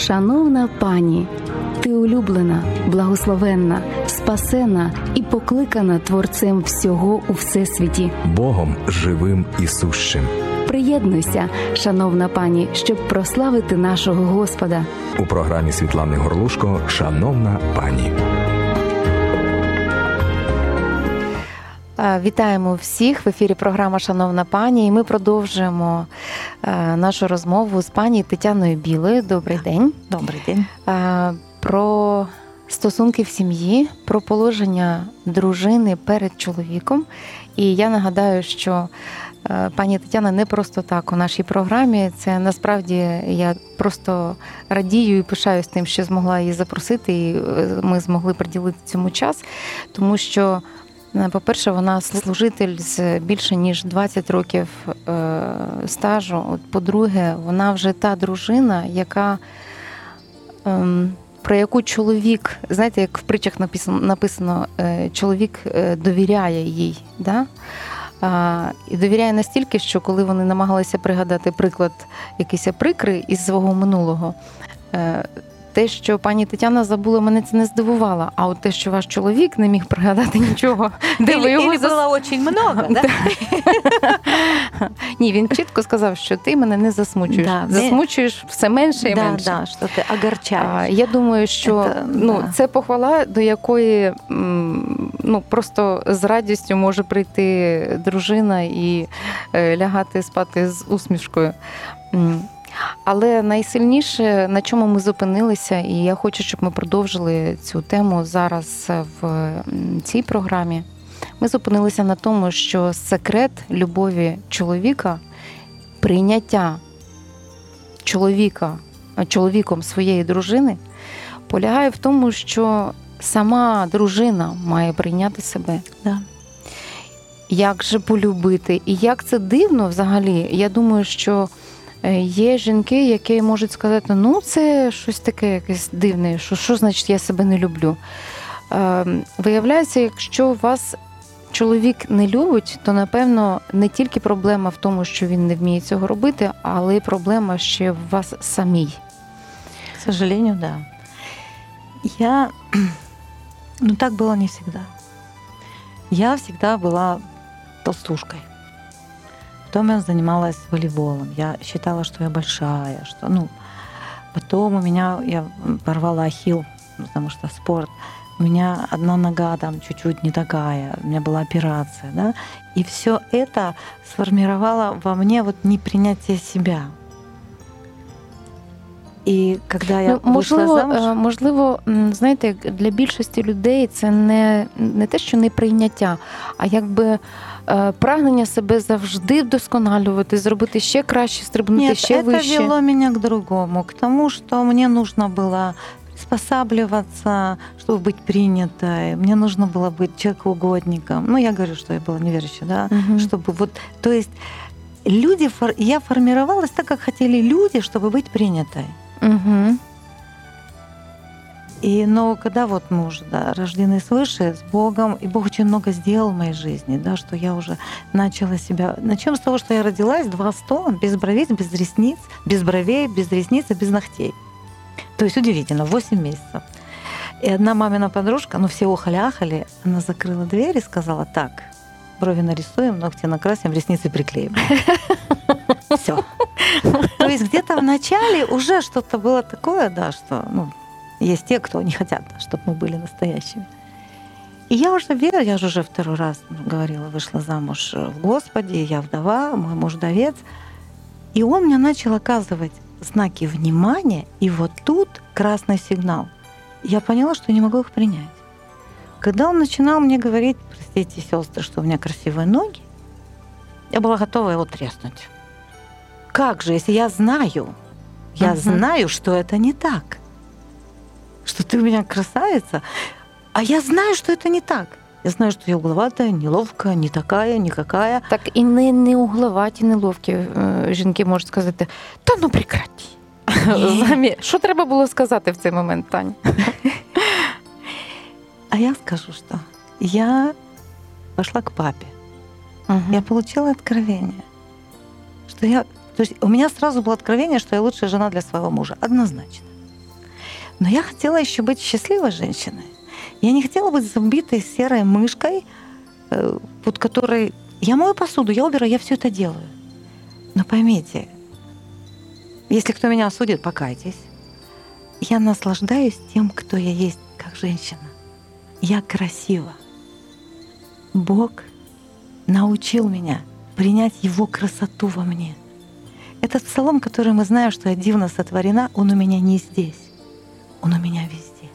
Шановна пані, ти улюблена, благословенна, спасена і покликана Творцем всього у всесвіті. Богом живим і сущим. Приєднуйся, шановна пані, щоб прославити нашого Господа. У програмі Світлани Горлушко Шановна пані. Вітаємо всіх в ефірі. Програма Шановна пані. І ми продовжуємо е, нашу розмову з пані Тетяною Білою. Добрий день. Добрий день. Е, Про стосунки в сім'ї, про положення дружини перед чоловіком. І я нагадаю, що е, пані Тетяна не просто так у нашій програмі. Це насправді я просто радію і пишаюсь тим, що змогла її запросити, і е, ми змогли приділити цьому час, тому що. Е, По-перше, вона служитель з більше ніж 20 років е, стажу. По-друге, вона вже та дружина, яка ем, про яку чоловік, знаєте, як в притчах написано, написано е, чоловік довіряє їй. Да? І довіряє настільки, що коли вони намагалися пригадати приклад якийсь прикрий із свого минулого. Те, що пані Тетяна забула, мене це не здивувало. А от те, що ваш чоловік не міг пригадати нічого, де ви його было очень много, да? Ні, він чітко сказав, що ти мене не засмучуєш. Засмучуєш все менше і менше. да, что ты А. Я думаю, що Це, ну, це похвала, до якої ну, просто з радістю може прийти дружина і е, лягати спати з усмішкою. Але найсильніше, на чому ми зупинилися, і я хочу, щоб ми продовжили цю тему зараз в цій програмі. Ми зупинилися на тому, що секрет любові чоловіка прийняття чоловіка чоловіком своєї дружини полягає в тому, що сама дружина має прийняти себе. Да. Як же полюбити? І як це дивно взагалі? Я думаю, що е, є жінки, які можуть сказати, ну це щось таке якесь дивне, що, що значить я себе не люблю. Е, Виявляється, якщо вас чоловік не любить, то напевно не тільки проблема в тому, що він не вміє цього робити, але й проблема ще в вас самій. К сожалению, да. Я... Ну, так было не всегда. Я всегда была толстушкой. Потом я занималась волейболом. Я считала, что я большая, что, ну, потом у меня, я порвала ахилл, потому что спорт. У меня одна нога там чуть-чуть не такая, у меня была операция, да. И все это сформировало во мне вот непринятие себя. І коли я Ну, вийшла можливо, замуж, е, можливо, м, знаєте, як для більшості людей це не, не те, що не прийняття, а якби е, прагнення себе завжди вдосконалювати, зробити ще краще, стрибнути Нет, ще это вище. вело меня к другому, к тому, что мне нужно было приспосабливаться, чтобы быть принятой. Мне нужно было быть человекоугодником. Ну, я говорю, что я была неверующая, да, Мгм. чтобы вот, то есть люди, фор- я формировалась так, как хотели люди, чтобы быть принятой. Мгм. И, но когда вот мы уже да, рождены свыше с Богом, и Бог очень много сделал в моей жизни, да, что я уже начала себя... Начнем с того, что я родилась два стона, без бровей, без ресниц, без бровей, без ресниц и без ногтей. То есть удивительно, 8 месяцев. И одна мамина подружка, ну все охали-ахали, она закрыла дверь и сказала, так, брови нарисуем, ногти накрасим, ресницы приклеим. Все. То есть где-то в начале уже что-то было такое, да, что ну, есть те, кто не хотят, чтобы мы были настоящими. И я уже верю, я же уже второй раз говорила, вышла замуж в Господе, я вдова, мой муж вдовец. И он мне начал оказывать знаки внимания, и вот тут красный сигнал. Я поняла, что не могу их принять. Когда он начинал мне говорить, простите, сестры, что у меня красивые ноги, я была готова его треснуть Как же, если я знаю, я Мгм. знаю, что это не так, что ты у меня красавица, а я знаю, что это не так. Я знаю, что я угловатая, неловкая, не такая, никакая. Так і не, не угловаті, не ловкі е, жінки можуть сказати: та ну прекраті. Ні. Замі- Що треба було сказати в цей момент, Таня? А я скажу, что я пошла к папе. Мгм. Я получила откровение, что я... то есть у меня сразу было откровение, что я лучшая жена для своего мужа. Однозначно. Но я хотела еще быть счастливой женщиной. Я не хотела быть забитой серой мышкой, э, под которой я мою посуду, я убираю, я все это делаю. Но поймите, если кто меня осудит, покайтесь. Я наслаждаюсь тем, кто я есть, как женщина. Я красива. Бог научил меня принять Его красоту во мне. Этот псалом, который мы знаем, что я дивно сотворена, он у меня не здесь. Он у меня везде.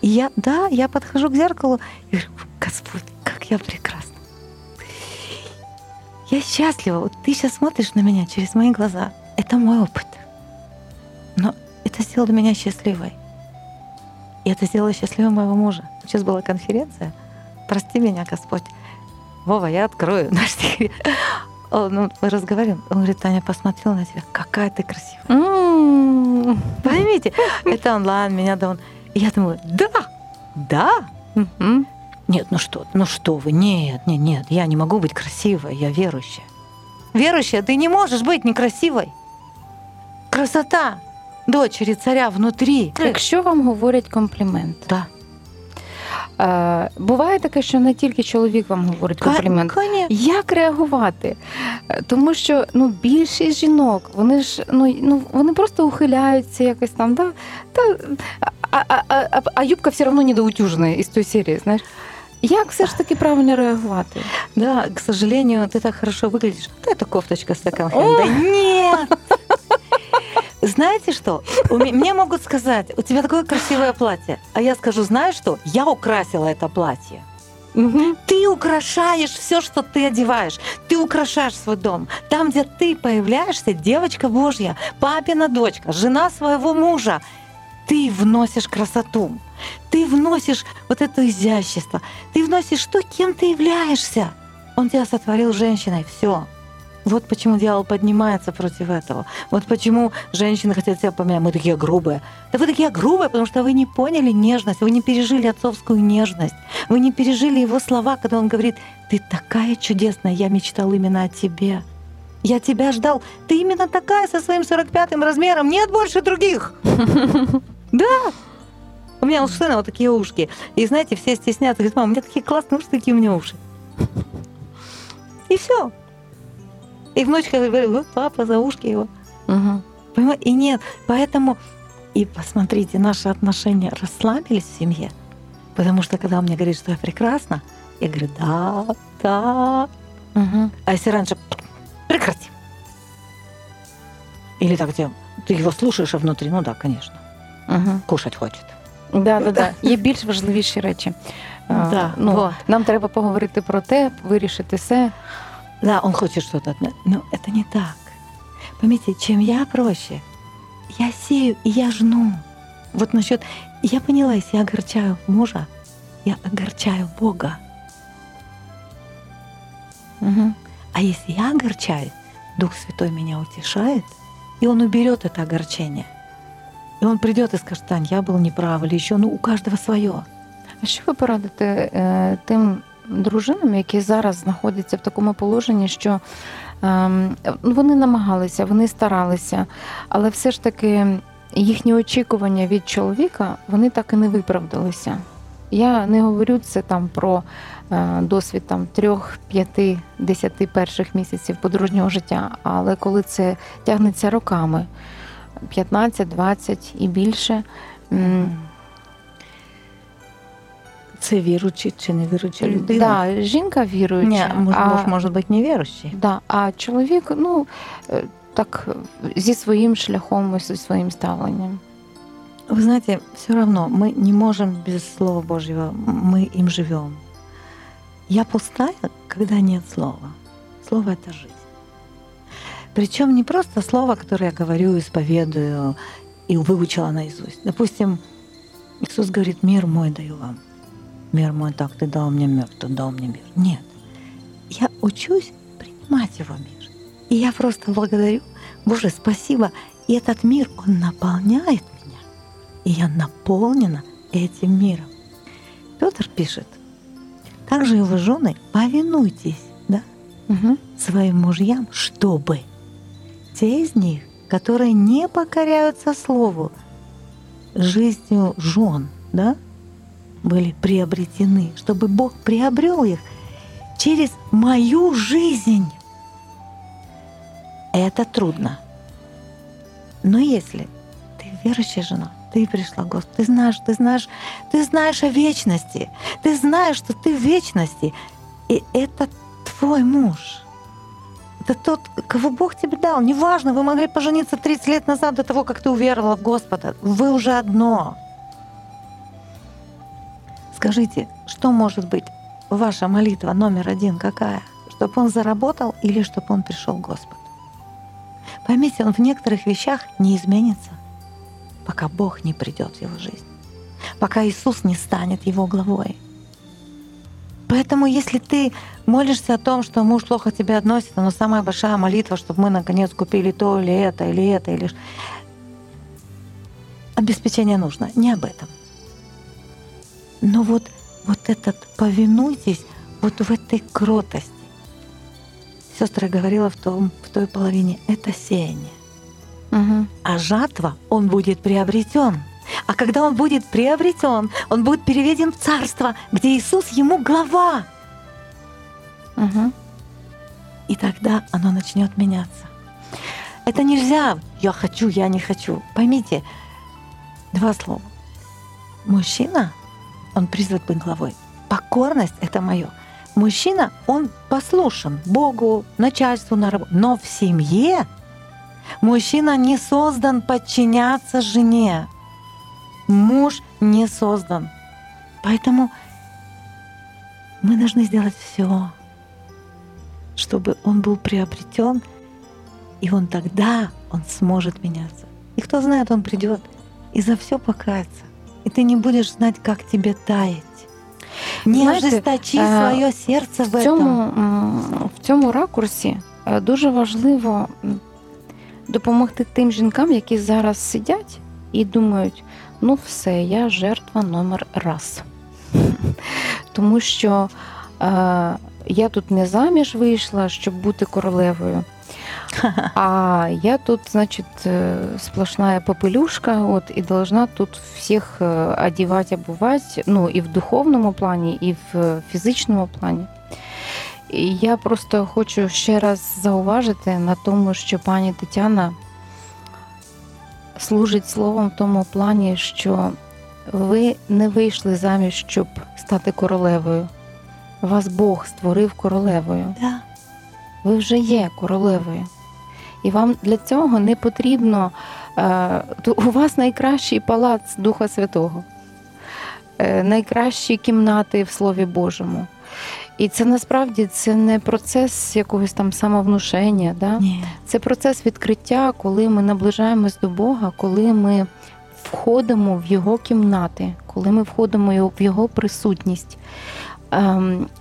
И я, да, я подхожу к зеркалу и говорю, Господь, как я прекрасна. Я счастлива. Вот ты сейчас смотришь на меня через мои глаза. Это мой опыт. Но это сделало меня счастливой. И это сделало счастливым моего мужа. Сейчас была конференция. Прости меня, Господь. Вова, я открою наш секрет. Ну, мы разговариваем. Он говорит, Таня, посмотрел на тебя. Какая ты красивая. М. Поймите, это онлайн, меня да он. И я думаю, да, да. Нет, ну что, ну что вы, нет, нет, нет, я не могу быть красивой, я верующая. Верующая, ты не можешь быть некрасивой. Красота дочери царя внутрі. Якщо вам говорять комплімент, Да. е, буває таке, що не тільки чоловік вам говорить комплімент. Конечно. Як реагувати? Е, Тому що ну більшість жінок, вони ж ну, ну вони просто ухиляються якось там, да? Та, а, а, а, а, а юбка все одно недоутюжена із тої серії, знаєш. Як все ж таки правильно реагувати? Да, к сожалению, ты так хорошо выглядишь. Да, это кофточка с секонд-хенда. Нет! Знаете что? Мне могут сказать, у тебя такое красивое платье. А я скажу, знаешь что? Я украсила это платье. Угу. Ты украшаешь все, что ты одеваешь. Ты украшаешь свой дом. Там, где ты появляешься, девочка Божья, папина дочка, жена своего мужа, ты вносишь красоту. Ты вносишь вот это изящество. Ты вносишь то, кем ты являешься. Он тебя сотворил женщиной. Все. Вот почему дьявол поднимается против этого. Вот почему женщины хотят себя поменять. Мы такие грубые. Да вы такие грубые, потому что вы не поняли нежность, вы не пережили отцовскую нежность. Вы не пережили его слова, когда он говорит, ты такая чудесная, я мечтал именно о тебе. Я тебя ждал. Ты именно такая со своим 45-м размером. Нет больше других. Да. У меня у сына вот такие ушки. И знаете, все стесняются. Говорят, мама, у меня такие классные уши, такие у меня уши. И все. И внучка говорит, вот папа за ушки его. Угу. Понимаете? И нет. Поэтому, и посмотрите, наши отношения расслабились в семье. Потому что когда он мне говорит, что я прекрасна, я говорю, да, да. Угу. А если раньше, прекрати. Или так где ты его слушаешь, а внутри, ну да, конечно, Угу. кушать хочет. Да, да, да. Є більш важливіші речі. А, Да, ну, вот. Нам треба поговорити про те, вирішити все. Да, он хочет что-то от меня. Но это не так. Поймите, чем я проще, я сею и я жну. Вот насчет... Я поняла, если я огорчаю мужа, я огорчаю Бога. Угу. А если я огорчаю, Дух Святой меня утешает, и Он уберет это огорчение. И Он придет и скажет, Тань, я был неправ, или еще, ну, у каждого свое. А що ви порадите е, тим дружинам, які зараз знаходяться в такому положенні, що ем, вони намагалися, вони старалися, але все ж таки їхні очікування від чоловіка вони так і не виправдалися. Я не говорю це там про е, досвід там трьох, п'яти, десяти перших місяців подружнього життя, але коли це тягнеться роками 15, 20 і більше. м, Це віруючий чи не віруюча людина. Да, жінка віруюча. Ні, муж, а, муж може бути невіруючий. да, а чоловік, ну е, так зі своїм шляхом і зі своїм ставленням. Вы знаете, все равно мы не можем без Слова Божьего, мы им живем. Я пустая, когда нет слова. Слово это жизнь. Причем не просто слово, которое я говорю, исповедую и выучила наизусть. Допустим, Иисус говорит, мир мой даю вам. Мир мой так, ты дал мне мир, ты дал мне мир. Нет. Я учусь принимать его мир. И я просто благодарю, Боже, спасибо. И этот мир, он наполняет меня. И я наполнена этим миром. Петр пишет, также и вы, жены, повинуйтесь да, Угу. своим мужьям, чтобы те из них, которые не покоряются слову, жизнью жен, да, были приобретены, чтобы Бог приобрел их через мою жизнь. Это трудно. Но если ты верующая жена, ты пришла, Господь, ты знаешь, ты знаешь, ты знаешь о вечности, ты знаешь, что ты в вечности, и это твой муж. Это тот, кого Бог тебе дал. Неважно, вы могли пожениться 30 лет назад до того, как ты уверовала в Господа. Вы уже одно. Скажите, что может быть ваша молитва номер один какая? Чтобы он заработал или чтобы он пришел к Господу? Поймите, он в некоторых вещах не изменится, пока Бог не придет в его жизнь, пока Иисус не станет его главой. Поэтому, если ты молишься о том, что муж плохо к тебе относится, но самая большая молитва, чтобы мы наконец купили то или это, или это, или обеспечение нужно. Не об этом. Но вот, вот этот повинуйтесь вот в этой кротости. Сестра говорила в, том, в той половине, это сеяние. Угу. А жатва, он будет приобретен. А когда он будет приобретен, он будет переведен в царство, где Иисус ему глава. Угу. И тогда оно начнет меняться. Это нельзя. Я хочу, я не хочу. Поймите, два слова. Мужчина, он призван быть главой. Покорность — это мое. Мужчина, он послушен Богу, начальству на работу. Но в семье мужчина не создан подчиняться жене. Муж не создан. Поэтому мы должны сделать все, чтобы он был приобретен, и он тогда он сможет меняться. И кто знает, он придет и за все покается. И ты не будешь знать, как тебе таять. Не Знаєте, ожесточи е, своє серце в, В цьому, этом. в цьому ракурсі е, дуже важливо допомогти тим жінкам, які зараз сидять і думають, ну все, я жертва номер раз. Тому що е, я тут не заміж вийшла, щоб бути королевою. А я тут, значит, э, сплошная попелюшка, вот, и должна тут всех э, одевать, обувать, ну, и в духовному плані, і в фізичному плані. І я просто хочу ще раз зауважити на тому, що пані Тетяна служить словом в тому плані, що ви не вийшли заміж, щоб стати королевою. Вас Бог створив королевою. Да. Ви вже є королевою. І вам для цього не потрібно. е, У вас найкращий палац Духа Святого, е, найкращі кімнати в Слові Божому. І це насправді це не процес якогось там самовнушення. Да? Ні. Це процес відкриття, коли ми наближаємось до Бога, коли ми входимо в Його кімнати, коли ми входимо в Його присутність,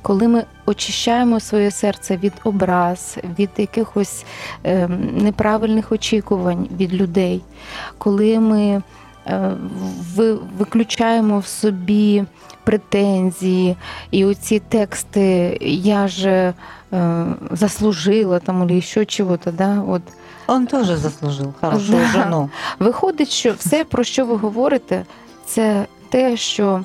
коли ми очищаємо своє серце від образ, від якихось ем, неправильних очікувань від людей, коли ми е, виключаємо в собі претензії і оці тексти Я же е, заслужила там, або ще чого-то, да, от, Он тоже заслужил хорошую Да. жену. Виходить, що все, про що ви говорите, це те, що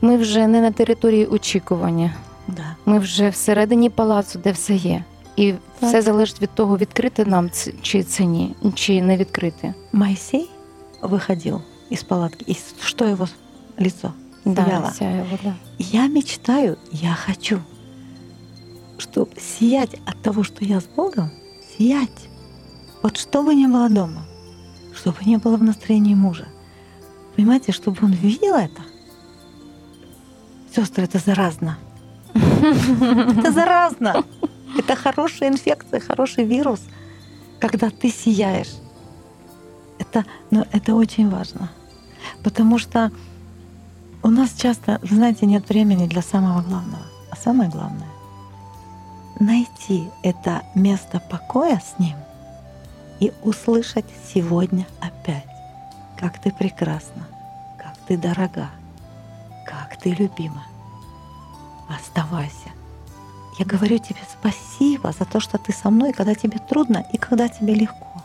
ми вже не на території очікування, Да. ми вже всередині палацу, де все є. І все Так. залежить від того, відкрити нам ц- чи це ні, чи не відкрити. Моисей выходил из палатки, и что его лицо? Да, Сияло. сяє вода. Я мечтаю, я хочу, чтобы сиять от того, что я с Богом, сиять. Вот что бы ни было дома, чтобы не было в настроении мужа. Понимаете, чтобы он видел это. Сестры, это заразно. Это заразно. Это хорошая инфекция, хороший вирус, когда ты сияешь. Это, ну, это очень важно. Потому что у нас часто, знаете, нет времени для самого главного. А самое главное — найти это место покоя с Ним и услышать сегодня опять, как ты прекрасна, как ты дорога, ты любима. Оставайся. Я говорю тебе спасибо за то, что ты со мной, когда тебе трудно и когда тебе легко.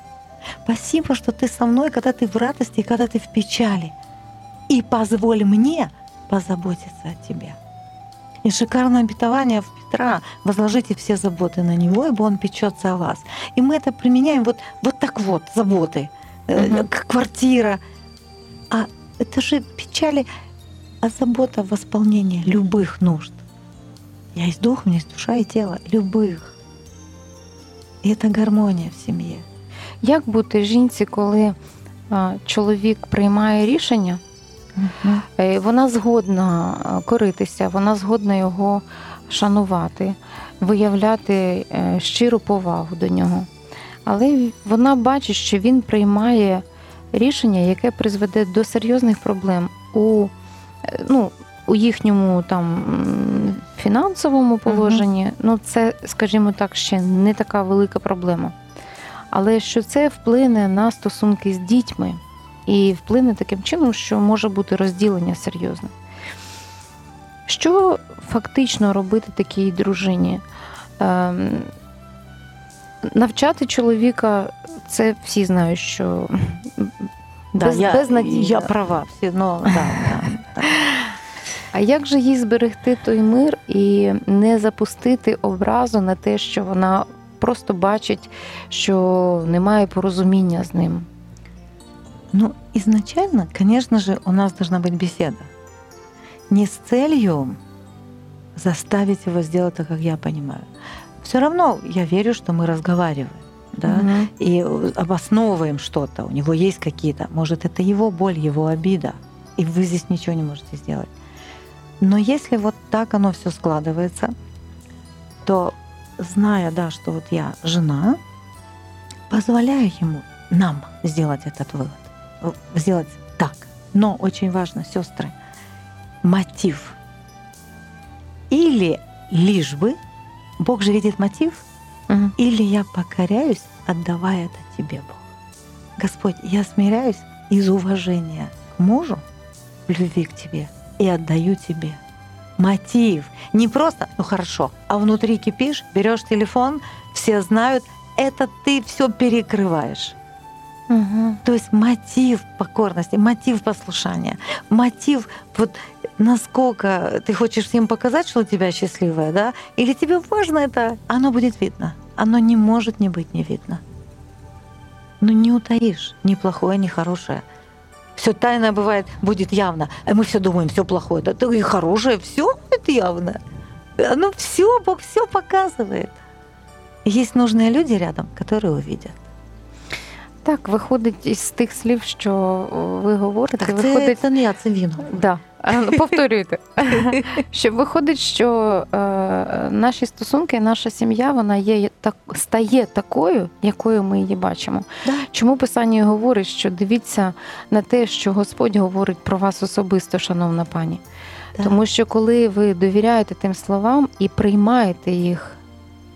Спасибо, что ты со мной, когда ты в радости, когда ты в печали. И позволь мне позаботиться о тебе. И шикарное обетование в Петра. Возложите все заботы на него, ибо он печется о вас. И мы это применяем вот, вот так вот, заботы. Угу. Квартира. А это же печали, а забота восполнения любых нужд. Я есть дух, у меня есть душа и тело. Любых. І це гармонія в сім'ї. Як бути жінці, коли чоловік приймає рішення, угу. вона згодна коритися, вона згодна його шанувати, виявляти е, щиру повагу до нього. Але вона бачить, що він приймає рішення, яке призведе до серйозних проблем у ну, у їхньому там фінансовому положенні, uh-huh. ну це, скажімо так, ще не така велика проблема. Але що це вплине на стосунки з дітьми і вплине таким чином, що може бути розділення серйозне. Що фактично робити такій дружині? Ем, навчати чоловіка, це всі знають, що да, без, я, без надії. Я права, всі, ну, да, да. А як же їй зберегти той мир і не запустити образу на те, що вона просто бачить, що немає порозуміння з ним? Ну, изначально, конечно же, у нас должна быть беседа. Не с целью заставить его сделать так, как я понимаю. Все равно я верю, что мы разговариваем да, угу. и обосновываем что-то. У него есть какие-то, может, это его боль, его обида, и вы здесь ничего не можете сделать. Но если вот так оно все складывается, то зная, да, что вот я жена, позволяю ему, нам сделать этот вывод, сделать так. Но очень важно, сестры, мотив. Или лишь бы, Бог же видит мотив, угу. или я покоряюсь, отдавая это тебе, Бог. Господь, я смиряюсь из уважения к мужу, любви к тебе – и отдаю тебе. Мотив. Не просто, ну хорошо, а внутри кипишь, берешь телефон, все знают, это ты все перекрываешь. Угу. То есть мотив покорности, мотив послушания, мотив вот насколько ты хочешь всем показать, что у тебя счастливая, да? Или тебе важно это, оно будет видно. Оно не может не быть не видно. Ну не утаишь ни плохое, ни хорошее. Все тайное бывает, будет явно. А мы все думаем, все плохое. Да и хорошее, все будет явно. Ну все, Бог все показывает. Есть нужные люди рядом, которые увидят. Так, виходить із тих слів, що ви говорите, так, виходить це не я, це він. Да. Ну, повторюйте. Що виходить, що е, наші стосунки, наша сім'я, вона є так стає такою, якою ми її бачимо. Да. Чому писання говорить, що дивіться на те, що Господь говорить про вас особисто, шановна пані? Да. Тому що коли ви довіряєте тим словам і приймаєте їх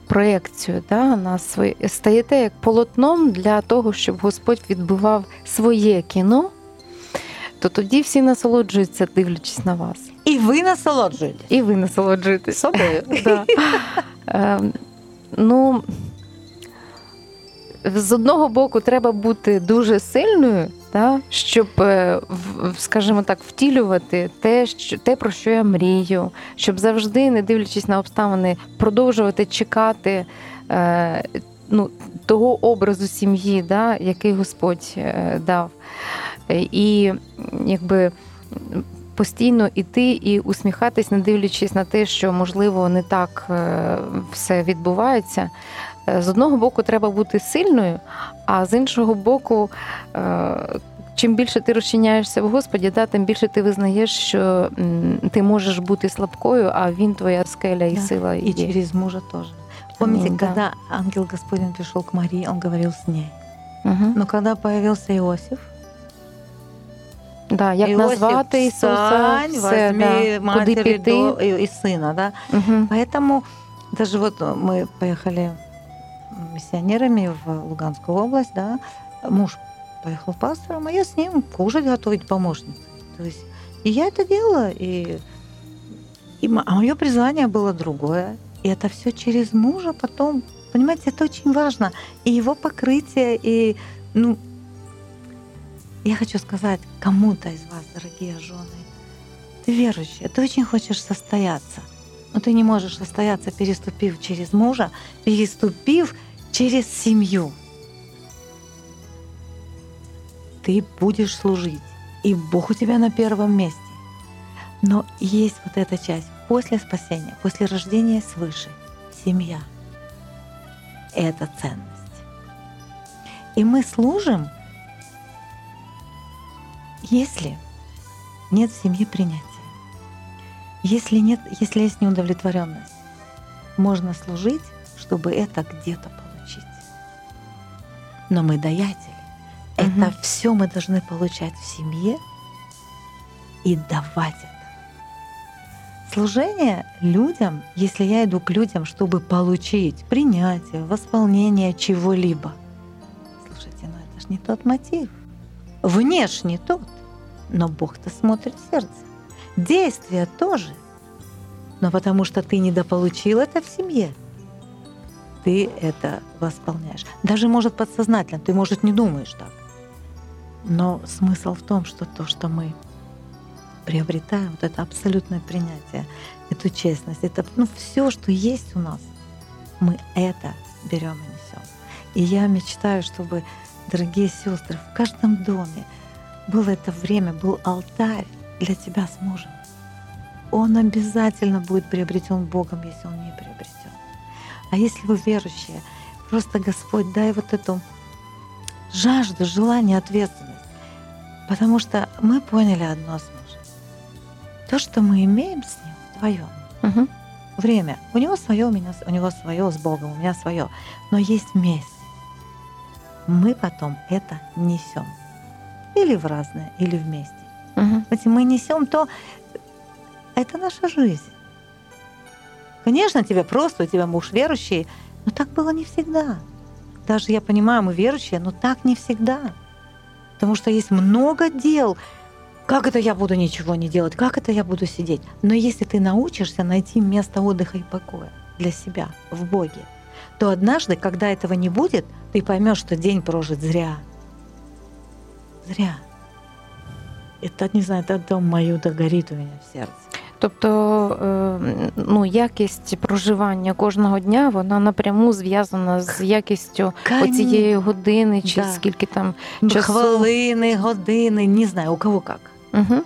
проекцію да, на свої, стаєте як полотном для того, щоб Господь відбивав своє кіно то тоді всі насолоджуються, дивлячись на вас. І ви насолоджуєтесь. І ви насолоджуєтесь. собою. Ем, ну, з одного боку, треба бути дуже сильною, та, щоб, е, скажімо так, втілювати те, що, те, про що я мрію, щоб завжди, не дивлячись на обставини, продовжувати чекати е, ну, того образу сім'ї, да, який Господь е, дав. І якби постійно іти і усміхатись, не дивлячись на те, що можливо не так е, все відбувається. Е, з одного боку, треба бути сильною, а з іншого боку, чим більше ти розчиняєшся в Господі, да, тим більше ти визнаєш, що ти можеш бути слабкою, а він твоя скеля і да. сила. І через мужа тоже. Помните, Аминь, когда да. ангел Господень пришел к Марии, он говорил с ней. Угу. Но когда появился Иосиф, да, як Иосиф, назвати Ісуса, Сань, все, возьми да, матери до, и, и сына, да. Угу. Поэтому даже вот мы поехали миссионерами в Луганскую область, да, муж поехал пастором, а я с ним кушать готовить помощницей. То есть и я это делала, и, и а мое призвание было другое. И это все через мужа потом, понимаете, это очень важно. И его покрытие, и Ну, я хочу сказать кому-то из вас, дорогие жены, ты верующая, ты очень хочешь состояться, но ты не можешь состояться, переступив через мужа, переступив через семью. Ты будешь служить, и Бог у тебя на первом месте. Но есть вот эта часть после спасения, после рождения свыше, семья. Это ценность. И мы служим, если нет в семье принятия. Если нет, если есть неудовлетворенность, можно служить, чтобы это где-то получить. Но мы даятели. Мгм. Это все мы должны получать в семье и давать это. Служение людям, если я иду к людям, чтобы получить принятие, восполнение чего-либо. Слушайте, ну это же не тот мотив. Внешне тот, но Бог-то смотрит в сердце. Действия тоже. Но потому что ты недополучил это в семье, ты это восполняешь. Даже, может, подсознательно, ты, может, не думаешь так. Но смысл в том, что то, что мы приобретаем, вот это абсолютное принятие, эту честность, это ну, все, что есть у нас, мы это берем и несем. И я мечтаю, чтобы, дорогие сестры, в каждом доме было это время, был алтарь для тебя с мужем. Он обязательно будет приобретен Богом, если он не приобретен. А если вы верующие, просто Господь, дай вот эту жажду, желание, ответственность. Потому что мы поняли одно с мужем. То, что мы имеем с ним вдвоем, Мгм. время. У него свое, у меня у него свое с Богом, у меня свое. Но есть вместе. Мы потом это несем. Или в разное, или вместе. Знаете, мы несем то, это наша жизнь. Конечно, тебя просто, у тебя муж верующий, но так было не всегда. Даже я понимаю, мы верующие, но так не всегда. Потому что есть много дел. Как это я буду ничего не делать? Как это я буду сидеть? Но если ты научишься найти место отдыха и покоя для себя в Боге, то однажды, когда этого не будет, ты поймешь, что день прожит зря. Зря. Это, не знаю, это дом мою догорит у меня в сердце. Тобто е, ну, якість проживання кожного дня вона напряму зв'язана з якістю оцієї години, чи Да. скільки там. часу. Хвилины, годины, не знаю, у кого как. Угу.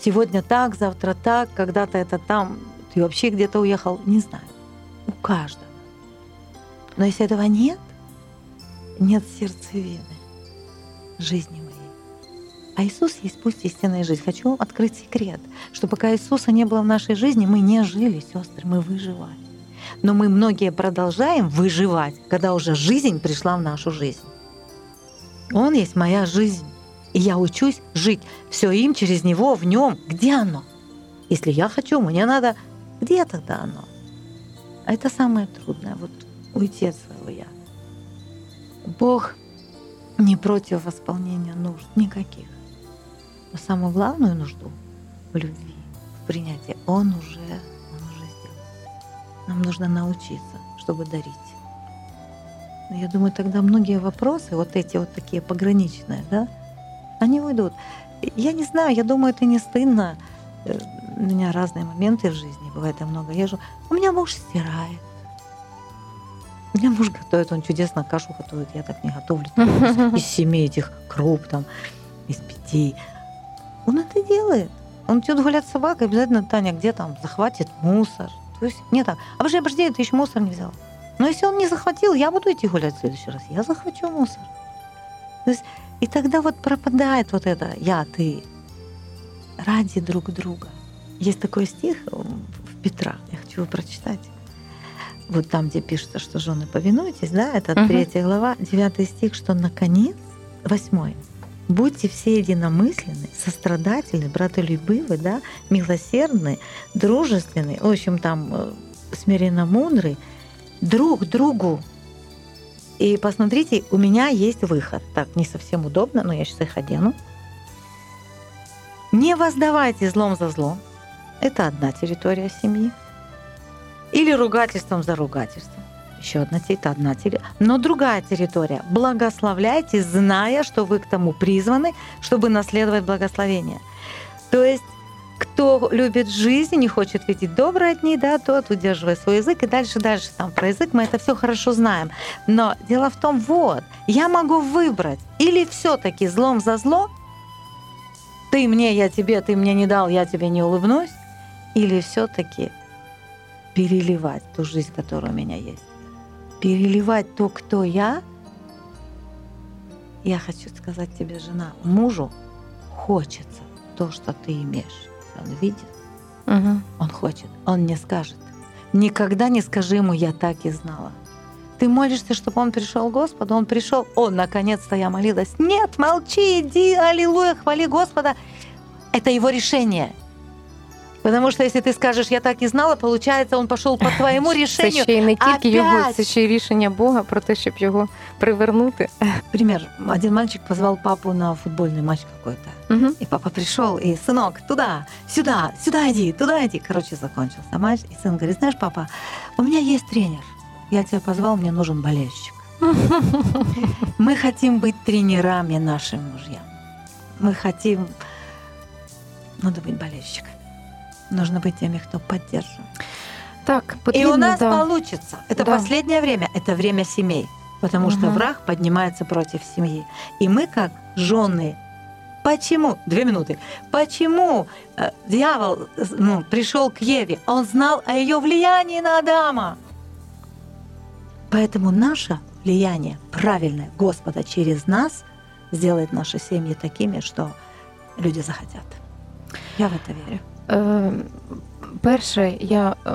Сегодня так, завтра так, когда-то это там, ты вообще где-то уехал, не знаю. У каждого. Но если этого нет, нет сердцевины жизни моей. а Иисус есть пусть истинная жизнь. Хочу открыть секрет, что пока Иисуса не было в нашей жизни, мы не жили, сестры, мы выживали. Но мы многие продолжаем выживать, когда уже жизнь пришла в нашу жизнь. Он есть моя жизнь. И я учусь жить все им, через него, в нем. Где оно? Если я хочу, мне надо... Где тогда оно? А это самое трудное, вот уйти от своего я. Бог не против восполнения нужд никаких. Но самую главную нужду в любви, в принятии, Он уже, он уже сделал. Нам нужно научиться, чтобы дарить. Но я думаю, тогда многие вопросы, вот эти вот такие пограничные, да, они уйдут. Я не знаю, я думаю, это не стыдно. Э, У меня разные моменты в жизни, бывает, я много езжу. У меня муж стирает. У меня муж готовит, он чудесно кашу готовит, я так не готовлю. там, Из семи этих круп, там, из пяти. Он это делает. Он идет гулять с собакой, обязательно, Таня, где там, захватит мусор. То есть не так. Обожди, обожди, ты еще мусор не взял. Но если он не захватил, я буду идти гулять в следующий раз. Я захвачу мусор. То есть, и тогда вот пропадает вот это «я, ты» ради друг друга. Есть такой стих м, в Петра, я хочу его прочитать. Вот там, где пишется, что жены повинуйтесь, да, это Мгм. третья глава, девятый стих, что наконец, восьмой, будьте все единомысленны, сострадательны, братолюбивы, да, милосердны, дружественны, в общем, там э, смиренно мудры, друг другу. И посмотрите, у меня есть выход. Так, не совсем удобно, но я сейчас их одену. Не воздавайте злом за злом. Это одна территория семьи. Или ругательством за ругательством. Еще одна территория, одна территория, но другая территория. Благословляйте, зная, что вы к тому призваны, чтобы наследовать благословение. То есть кто любит жизнь, не хочет видеть добрые дни, да, тот удерживает свой язык. И дальше, дальше там про язык мы это все хорошо знаем. Но дело в том, вот, я могу выбрать или все-таки злом за зло, ты мне, я тебе, ты мне не дал, я тебе не улыбнусь, или все-таки переливать ту жизнь, которая у меня есть. Переливать то, кто я. Я хочу сказать тебе, жена, мужу хочется то, что ты имеешь он видит, Угу. он хочет, он не скажет. Никогда не скажи ему, я так и знала. Ты молишься, чтобы он пришел к Господу, он пришел, о, наконец-то я молилась. Нет, молчи, иди, аллилуйя, хвали Господа. Это его решение. Потому что если ти скажеш, я так і знала, получается, он пошел по твоєму Це рішенню. ще й не тільки його, опять. це ще й рішення Бога про те, щоб його привернути. Пример. Один мальчик позвал папу на футбольный матч какой-то. Угу. И папа пришел, и сынок, туда, сюда, сюда иди, туда иди. Короче, закончился матч. И сын говорит, знаешь, папа, у меня есть тренер. Я тебя позвал, мне нужен болельщик. Мы хотим быть тренерами нашим мужьям. Мы хотим... Надо быть болельщиками. Нужно быть теми, кто поддерживает. Так, И у нас да. получится. Это Да. последнее время, это время семей. Потому что Мгм. враг поднимается против семьи. И мы, как жены, почему, две минуты, почему э, дьявол э, ну, пришел к Еве? Он знал о ее влиянии на Адама. Поэтому наше влияние правильное Господа через нас сделает наши семьи такими, что люди захотят. Я в это верю. Е, перше, я е,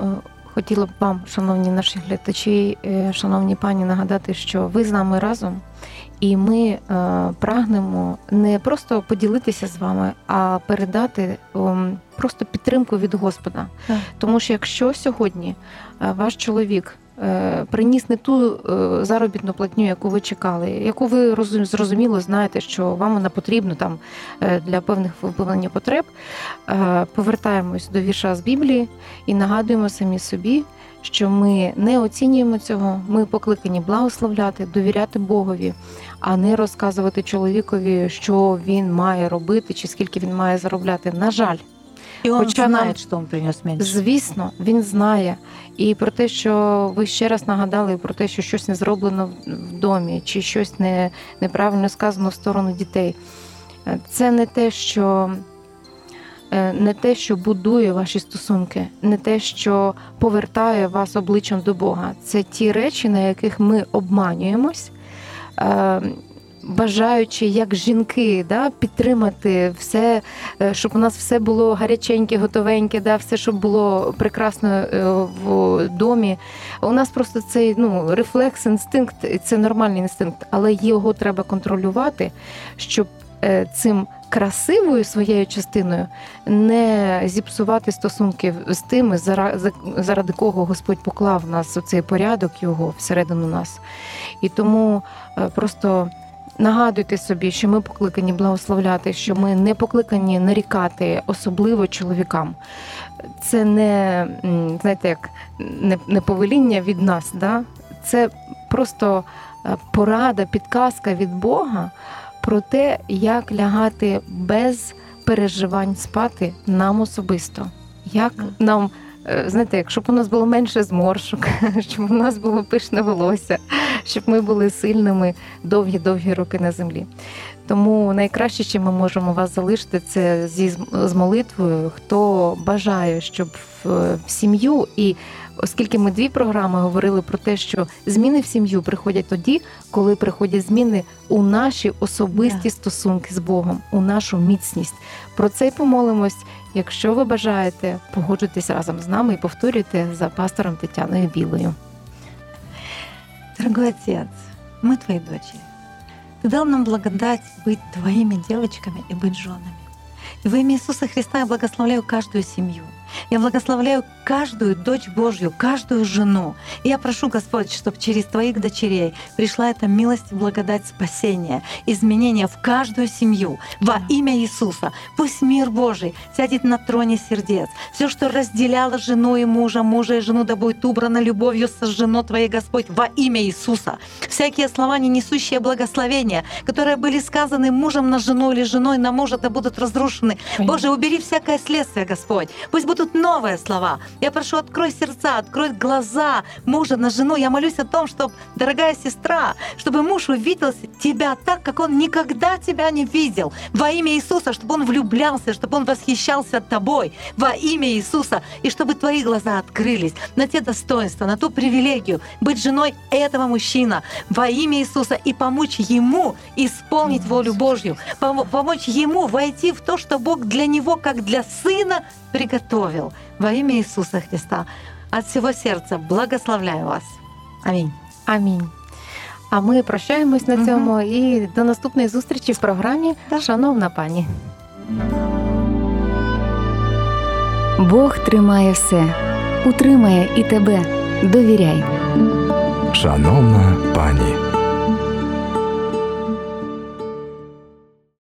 хотіла б вам, шановні наші глядачі, е, шановні пані, нагадати, що ви з нами разом, і ми прагнемо не просто поділитися з вами, а передати ем, просто підтримку від Господа. Тому що якщо сьогодні ваш чоловік приніс не ту е, заробітну платню, яку ви чекали, яку ви розум- зрозуміло знаєте, що вам вона потрібна там е, для певних виповнення потреб, е, повертаємось до вірша з Біблії і нагадуємо самі собі, що ми не оцінюємо цього, ми покликані благословляти, довіряти Богові, а не розказувати чоловікові, що він має робити чи скільки він має заробляти. На жаль, И он Хотя знает, нам- что он принес меньше. Звісно, він знає. І про те, що ви ще раз нагадали про те, що щось не зроблено в- домі, чи щось не, неправильно сказано в сторону дітей. Е, Це не те, що е, не те, що будує ваші стосунки, не те, що повертає вас обличчям до Бога. Це ті речі, на яких ми обманюємось. Бажаючи, як жінки, да, підтримати все, е, щоб у нас все було гаряченьке, готовеньке, да, все, щоб було прекрасно е, в домі. У нас просто цей ну, рефлекс, інстинкт, це нормальний інстинкт, але його треба контролювати, щоб е, цим красивою своєю частиною не зіпсувати стосунки з тими, заради кого Господь поклав нас у цей порядок його всередину нас. І тому просто. Нагадуйте собі, що ми покликані благословляти, що ми не покликані нарікати, особливо чоловікам. Це не знаєте, як не, не повеління від нас, да? це просто е, порада, підказка від Бога про те, як лягати без переживань спати нам особисто. Як нам, знаєте, як щоб у нас було менше зморшок, щоб у нас було пишне волосся, щоб ми були сильними довгі-довгі роки на землі. Тому найкраще, чим ми можемо вас залишити, це зі з- молитвою. Хто бажає, щоб в, в сім'ю, і оскільки ми дві програми говорили про те, що зміни в сім'ю приходять тоді, коли приходять зміни у наші особисті Да. стосунки з Богом, у нашу міцність. Про це й помолимось. Якщо ви бажаєте, погоджуйтесь разом з нами і повторюйте за пастором Тетяною Білою. Дорогой Отец, мы Твои дочери. Ты дал нам благодать быть Твоими девочками и быть женами. И во имя Иисуса Христа я благословляю каждую семью. Я благословляю каждую дочь Божью, каждую жену. И я прошу, Господь, чтобы через Твоих дочерей пришла эта милость, благодать спасения, изменения в каждую семью во имя Иисуса. Пусть мир Божий сядет на троне сердец. Все, что разделяло жену и мужа, мужа и жену, да будет убрано любовью сожжено Твоей, Господь, во имя Иисуса. Всякие слова, не несущие благословения, которые были сказаны мужем на жену или женой на мужа, да будут разрушены. Боже, убери всякое следствие, Господь. Пусть будут новые слова. Я прошу, открой сердца, открой глаза мужа на жену. Я молюсь о том, чтобы, дорогая сестра, чтобы муж увидел тебя так, как он никогда тебя не видел. Во имя Иисуса, чтобы он влюблялся, чтобы он восхищался тобой. Во имя Иисуса. И чтобы твои глаза открылись на те достоинства, на ту привилегию быть женой этого мужчина во имя Иисуса и помочь ему исполнить волю Божью, помо- помочь ему войти в то, что Бог для него, как для сына, приготовил Во имя Иисуса Христа. От всего сердца благословляю вас. Аминь. Амінь. А ми прощаємось на Мгм. цьому і до наступної зустрічі в програмі Шановна пані. Бог тримає все, утримає і тебе. Довіряй. Шановна пані.